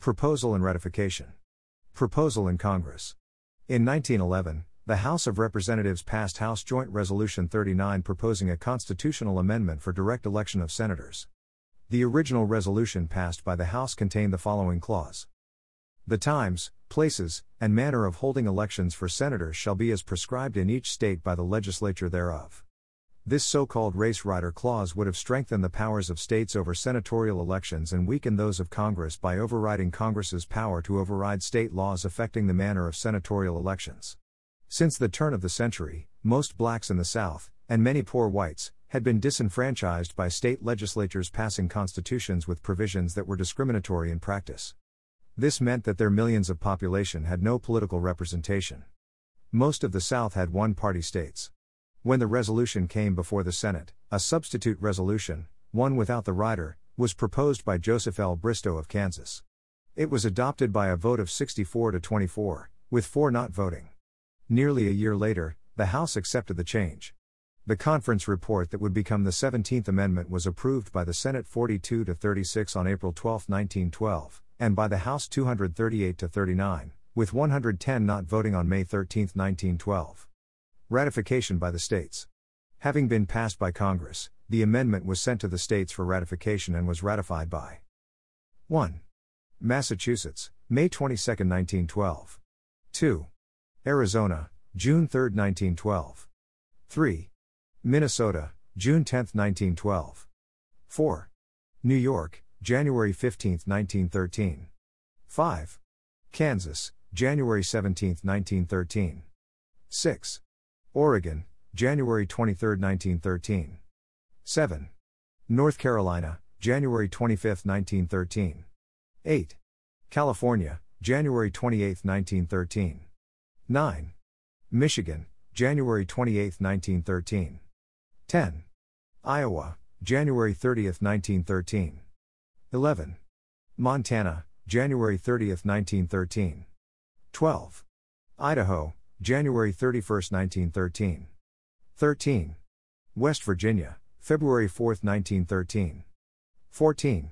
Proposal and ratification. Proposal in Congress. In 1911, the House of Representatives passed House Joint Resolution 39 proposing a constitutional amendment for direct election of senators. The original resolution passed by the House contained the following clause The times, places, and manner of holding elections for senators shall be as prescribed in each state by the legislature thereof. This so called race rider clause would have strengthened the powers of states over senatorial elections and weakened those of Congress by overriding Congress's power to override state laws affecting the manner of senatorial elections. Since the turn of the century, most blacks in the South, and many poor whites, had been disenfranchised by state legislatures passing constitutions with provisions that were discriminatory in practice. This meant that their millions of population had no political representation. Most of the South had one party states. When the resolution came before the Senate, a substitute resolution, one without the rider, was proposed by Joseph L. Bristow of Kansas. It was adopted by a vote of 64 to 24, with four not voting. Nearly a year later, the House accepted the change. The conference report that would become the 17th Amendment was approved by the Senate 42 to 36 on April 12, 1912, and by the House 238 to 39, with 110 not voting on May 13, 1912. Ratification by the states. Having been passed by Congress, the amendment was sent to the states for ratification and was ratified by 1. Massachusetts, May 22, 1912. 2. Arizona, June 3, 1912. 3. Minnesota, June 10, 1912. 4. New York, January 15, 1913. 5. Kansas, January 17, 1913. 6. Oregon, January 23, 1913. 7. North Carolina, January 25, 1913. 8. California, January 28, 1913. 9. Michigan, January 28, 1913. 10. Iowa, January 30, 1913. 11. Montana, January 30, 1913. 12. Idaho, January 31, 1913. 13. West Virginia, February 4, 1913. 14.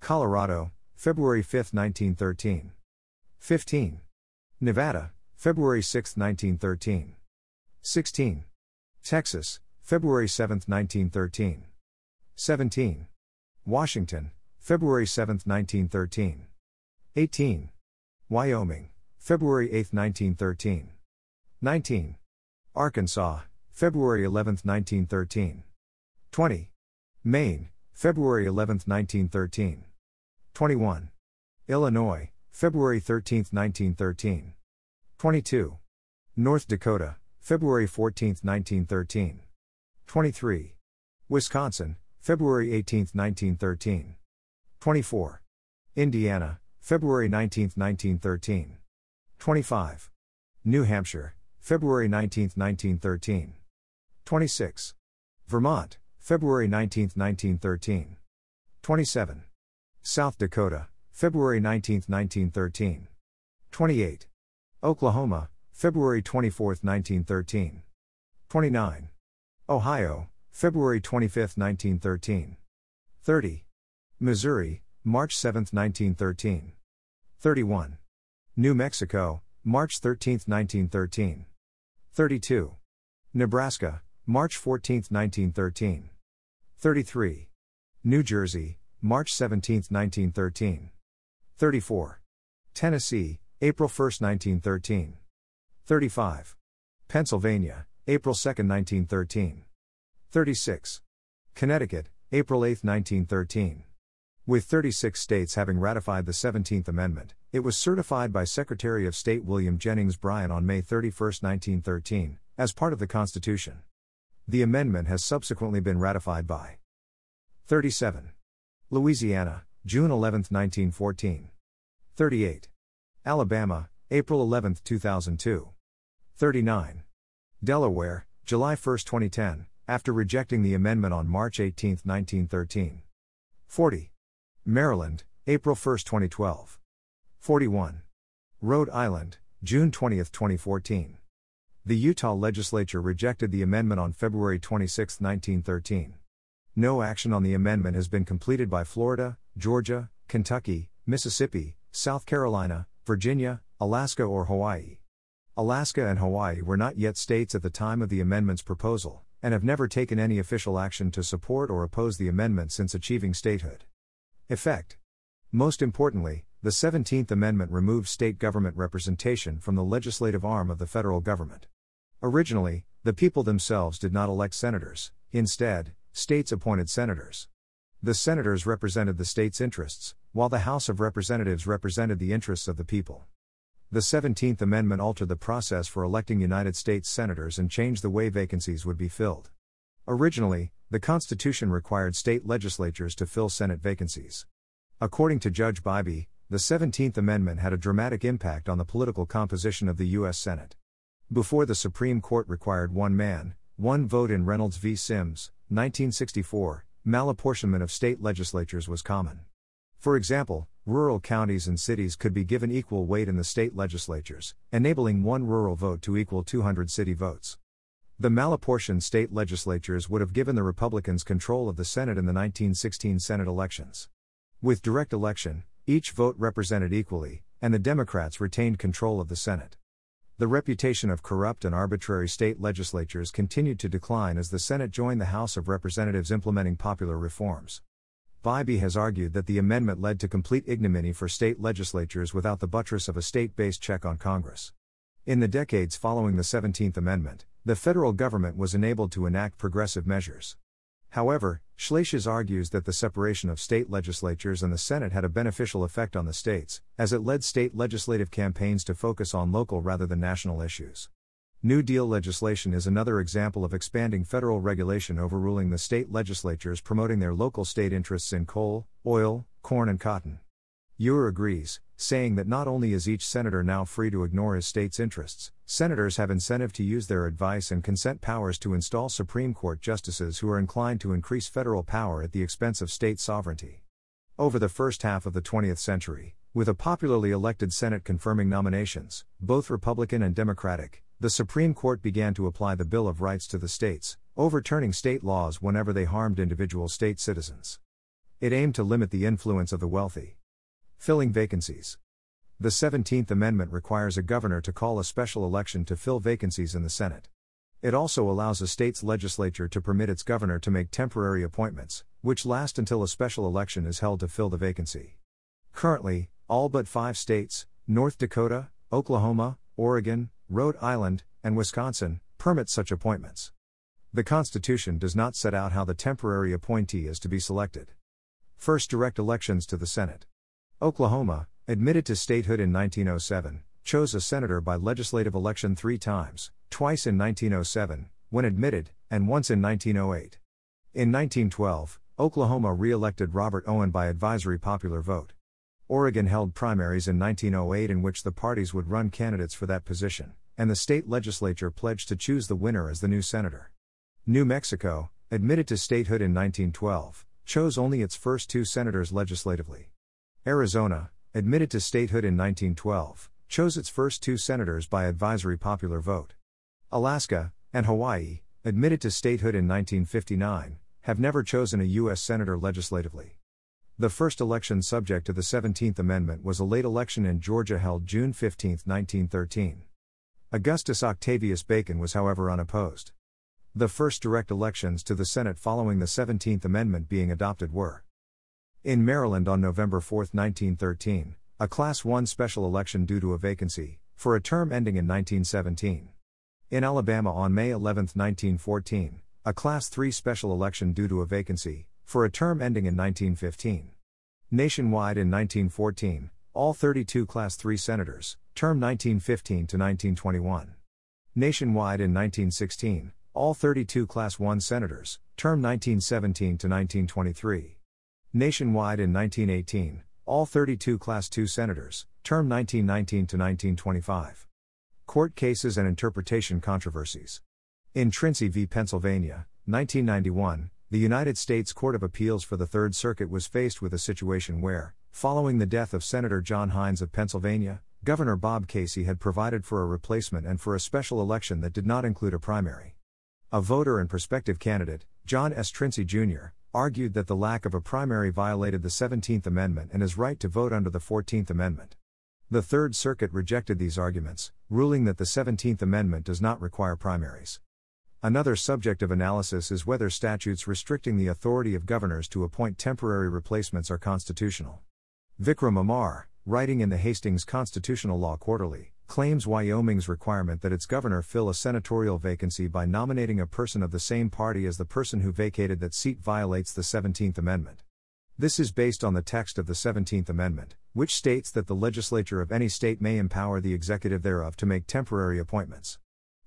Colorado, February 5, 1913. 15. Nevada, February 6, 1913. 16. Texas, February 7, 1913. 17. Washington, February 7, 1913. 18. Wyoming, February 8, 1913. 19. Arkansas, February 11, 1913. 20. Maine, February 11, 1913. 21. Illinois, February 13, 1913. 22. North Dakota, February 14, 1913. 23. Wisconsin, February 18, 1913. 24. Indiana, February 19, 1913. 25. New Hampshire, February 19, 1913. 26. Vermont, February 19, 1913. 27. South Dakota, February 19, 1913. 28. Oklahoma, February 24, 1913. 29. Ohio, February 25, 1913. 30. Missouri, March 7, 1913. 31. New Mexico, March 13, 1913. 32. Nebraska, March 14, 1913. 33. New Jersey, March 17, 1913. 34. Tennessee, April 1, 1913. 35. Pennsylvania, April 2, 1913. 36. Connecticut, April 8, 1913. With 36 states having ratified the 17th Amendment, it was certified by Secretary of State William Jennings Bryan on May 31, 1913, as part of the Constitution. The amendment has subsequently been ratified by 37. Louisiana, June 11, 1914. 38. Alabama, April 11, 2002. 39. Delaware, July 1, 2010, after rejecting the amendment on March 18, 1913. 40. Maryland, April 1, 2012. 41. Rhode Island, June 20, 2014. The Utah legislature rejected the amendment on February 26, 1913. No action on the amendment has been completed by Florida, Georgia, Kentucky, Mississippi, South Carolina, Virginia, Alaska, or Hawaii. Alaska and Hawaii were not yet states at the time of the amendment's proposal, and have never taken any official action to support or oppose the amendment since achieving statehood. Effect Most importantly, the 17th Amendment removed state government representation from the legislative arm of the federal government. Originally, the people themselves did not elect senators, instead, states appointed senators. The senators represented the state's interests, while the House of Representatives represented the interests of the people. The 17th Amendment altered the process for electing United States senators and changed the way vacancies would be filled. Originally, the Constitution required state legislatures to fill Senate vacancies. According to Judge Bybee, the 17th Amendment had a dramatic impact on the political composition of the U.S. Senate. Before the Supreme Court required one man, one vote in Reynolds v. Sims, 1964, malapportionment of state legislatures was common. For example, rural counties and cities could be given equal weight in the state legislatures, enabling one rural vote to equal 200 city votes. The malapportioned state legislatures would have given the Republicans control of the Senate in the 1916 Senate elections. With direct election, each vote represented equally, and the Democrats retained control of the Senate. The reputation of corrupt and arbitrary state legislatures continued to decline as the Senate joined the House of Representatives implementing popular reforms. Bybee has argued that the amendment led to complete ignominy for state legislatures without the buttress of a state based check on Congress. In the decades following the 17th Amendment, the federal government was enabled to enact progressive measures. However, Schlesius argues that the separation of state legislatures and the Senate had a beneficial effect on the states, as it led state legislative campaigns to focus on local rather than national issues. New Deal legislation is another example of expanding federal regulation overruling the state legislatures promoting their local state interests in coal, oil, corn, and cotton. Ure agrees, saying that not only is each senator now free to ignore his state's interests, senators have incentive to use their advice and consent powers to install Supreme Court justices who are inclined to increase federal power at the expense of state sovereignty. Over the first half of the 20th century, with a popularly elected Senate confirming nominations, both Republican and Democratic, the Supreme Court began to apply the Bill of Rights to the states, overturning state laws whenever they harmed individual state citizens. It aimed to limit the influence of the wealthy. Filling vacancies. The 17th Amendment requires a governor to call a special election to fill vacancies in the Senate. It also allows a state's legislature to permit its governor to make temporary appointments, which last until a special election is held to fill the vacancy. Currently, all but five states North Dakota, Oklahoma, Oregon, Rhode Island, and Wisconsin, permit such appointments. The Constitution does not set out how the temporary appointee is to be selected. First direct elections to the Senate. Oklahoma, admitted to statehood in 1907, chose a senator by legislative election three times, twice in 1907, when admitted, and once in 1908. In 1912, Oklahoma re elected Robert Owen by advisory popular vote. Oregon held primaries in 1908 in which the parties would run candidates for that position, and the state legislature pledged to choose the winner as the new senator. New Mexico, admitted to statehood in 1912, chose only its first two senators legislatively. Arizona, admitted to statehood in 1912, chose its first two senators by advisory popular vote. Alaska, and Hawaii, admitted to statehood in 1959, have never chosen a U.S. Senator legislatively. The first election subject to the 17th Amendment was a late election in Georgia held June 15, 1913. Augustus Octavius Bacon was, however, unopposed. The first direct elections to the Senate following the 17th Amendment being adopted were in Maryland on November 4, 1913, a Class 1 special election due to a vacancy, for a term ending in 1917. In Alabama on May 11, 1914, a Class 3 special election due to a vacancy, for a term ending in 1915. Nationwide in 1914, all 32 Class 3 senators, term 1915 to 1921. Nationwide in 1916, all 32 Class 1 senators, term 1917 to 1923. Nationwide in 1918, all 32 Class II senators, term 1919 to 1925. Court cases and interpretation controversies. In Trinsey v. Pennsylvania, 1991, the United States Court of Appeals for the Third Circuit was faced with a situation where, following the death of Senator John Heinz of Pennsylvania, Governor Bob Casey had provided for a replacement and for a special election that did not include a primary. A voter and prospective candidate, John S. Trinsey Jr., argued that the lack of a primary violated the 17th Amendment and his right to vote under the 14th Amendment. The Third Circuit rejected these arguments, ruling that the 17th Amendment does not require primaries. Another subject of analysis is whether statutes restricting the authority of governors to appoint temporary replacements are constitutional. Vikram Amar, writing in the Hastings Constitutional Law Quarterly, claims Wyoming's requirement that its governor fill a senatorial vacancy by nominating a person of the same party as the person who vacated that seat violates the 17th Amendment. This is based on the text of the 17th Amendment, which states that the legislature of any state may empower the executive thereof to make temporary appointments.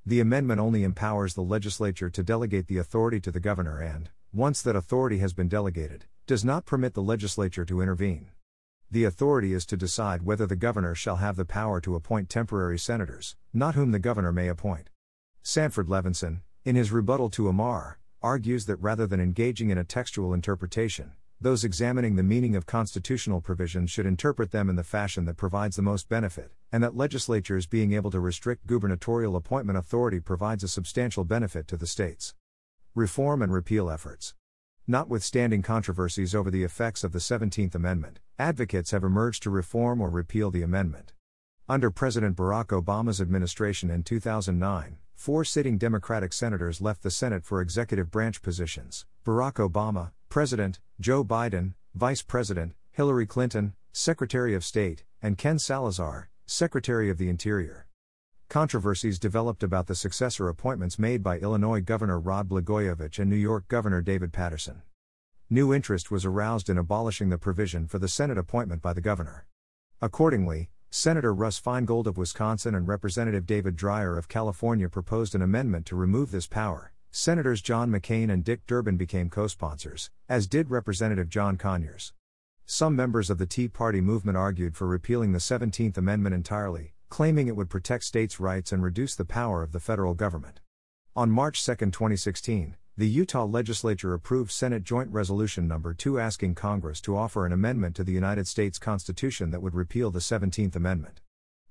The amendment only empowers the legislature to delegate the authority to the governor and, once that authority has been delegated, does not permit the legislature to intervene. The authority is to decide whether the governor shall have the power to appoint temporary senators, not whom the governor may appoint. Sanford Levinson, in his rebuttal to Amar, argues that rather than engaging in a textual interpretation, those examining the meaning of constitutional provisions should interpret them in the fashion that provides the most benefit, and that legislatures being able to restrict gubernatorial appointment authority provides a substantial benefit to the states. Reform and repeal efforts. Notwithstanding controversies over the effects of the 17th Amendment, advocates have emerged to reform or repeal the amendment. Under President Barack Obama's administration in 2009, four sitting Democratic senators left the Senate for executive branch positions Barack Obama, President, Joe Biden, Vice President, Hillary Clinton, Secretary of State, and Ken Salazar, Secretary of the Interior. Controversies developed about the successor appointments made by Illinois Governor Rod Blagojevich and New York Governor David Paterson. New interest was aroused in abolishing the provision for the Senate appointment by the governor. Accordingly, Senator Russ Feingold of Wisconsin and Representative David Dreier of California proposed an amendment to remove this power. Senators John McCain and Dick Durbin became co sponsors, as did Representative John Conyers. Some members of the Tea Party movement argued for repealing the 17th Amendment entirely, claiming it would protect states' rights and reduce the power of the federal government. On March 2, 2016, the Utah legislature approved Senate Joint Resolution No. 2 asking Congress to offer an amendment to the United States Constitution that would repeal the 17th Amendment.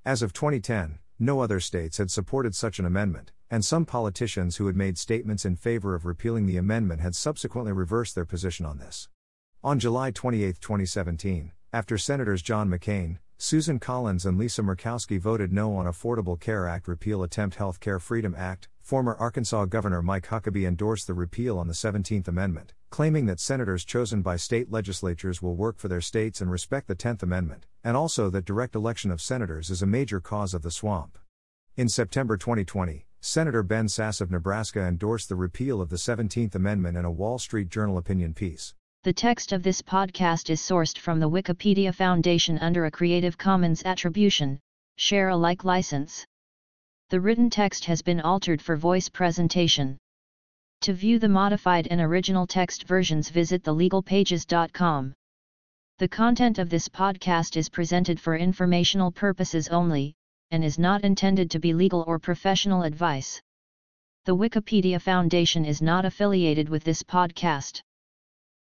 As of 2010, no other states had supported such an amendment, and some politicians who had made statements in favor of repealing the amendment had subsequently reversed their position on this. On July 28, 2017, after Senators John McCain, Susan Collins and Lisa Murkowski voted no on Affordable Care Act repeal attempt Health Care Freedom Act. Former Arkansas Governor Mike Huckabee endorsed the repeal on the 17th Amendment, claiming that senators chosen by state legislatures will work for their states and respect the 10th Amendment, and also that direct election of senators is a major cause of the swamp. In September 2020, Senator Ben Sasse of Nebraska endorsed the repeal of the 17th Amendment in a Wall Street Journal opinion piece. The text of this podcast is sourced from the Wikipedia Foundation under a Creative Commons Attribution, Share Alike license. The written text has been altered for voice presentation. To view the modified and original text versions visit thelegalpages.com. The content of this podcast is presented for informational purposes only, and is not intended to be legal or professional advice. The Wikipedia Foundation is not affiliated with this podcast.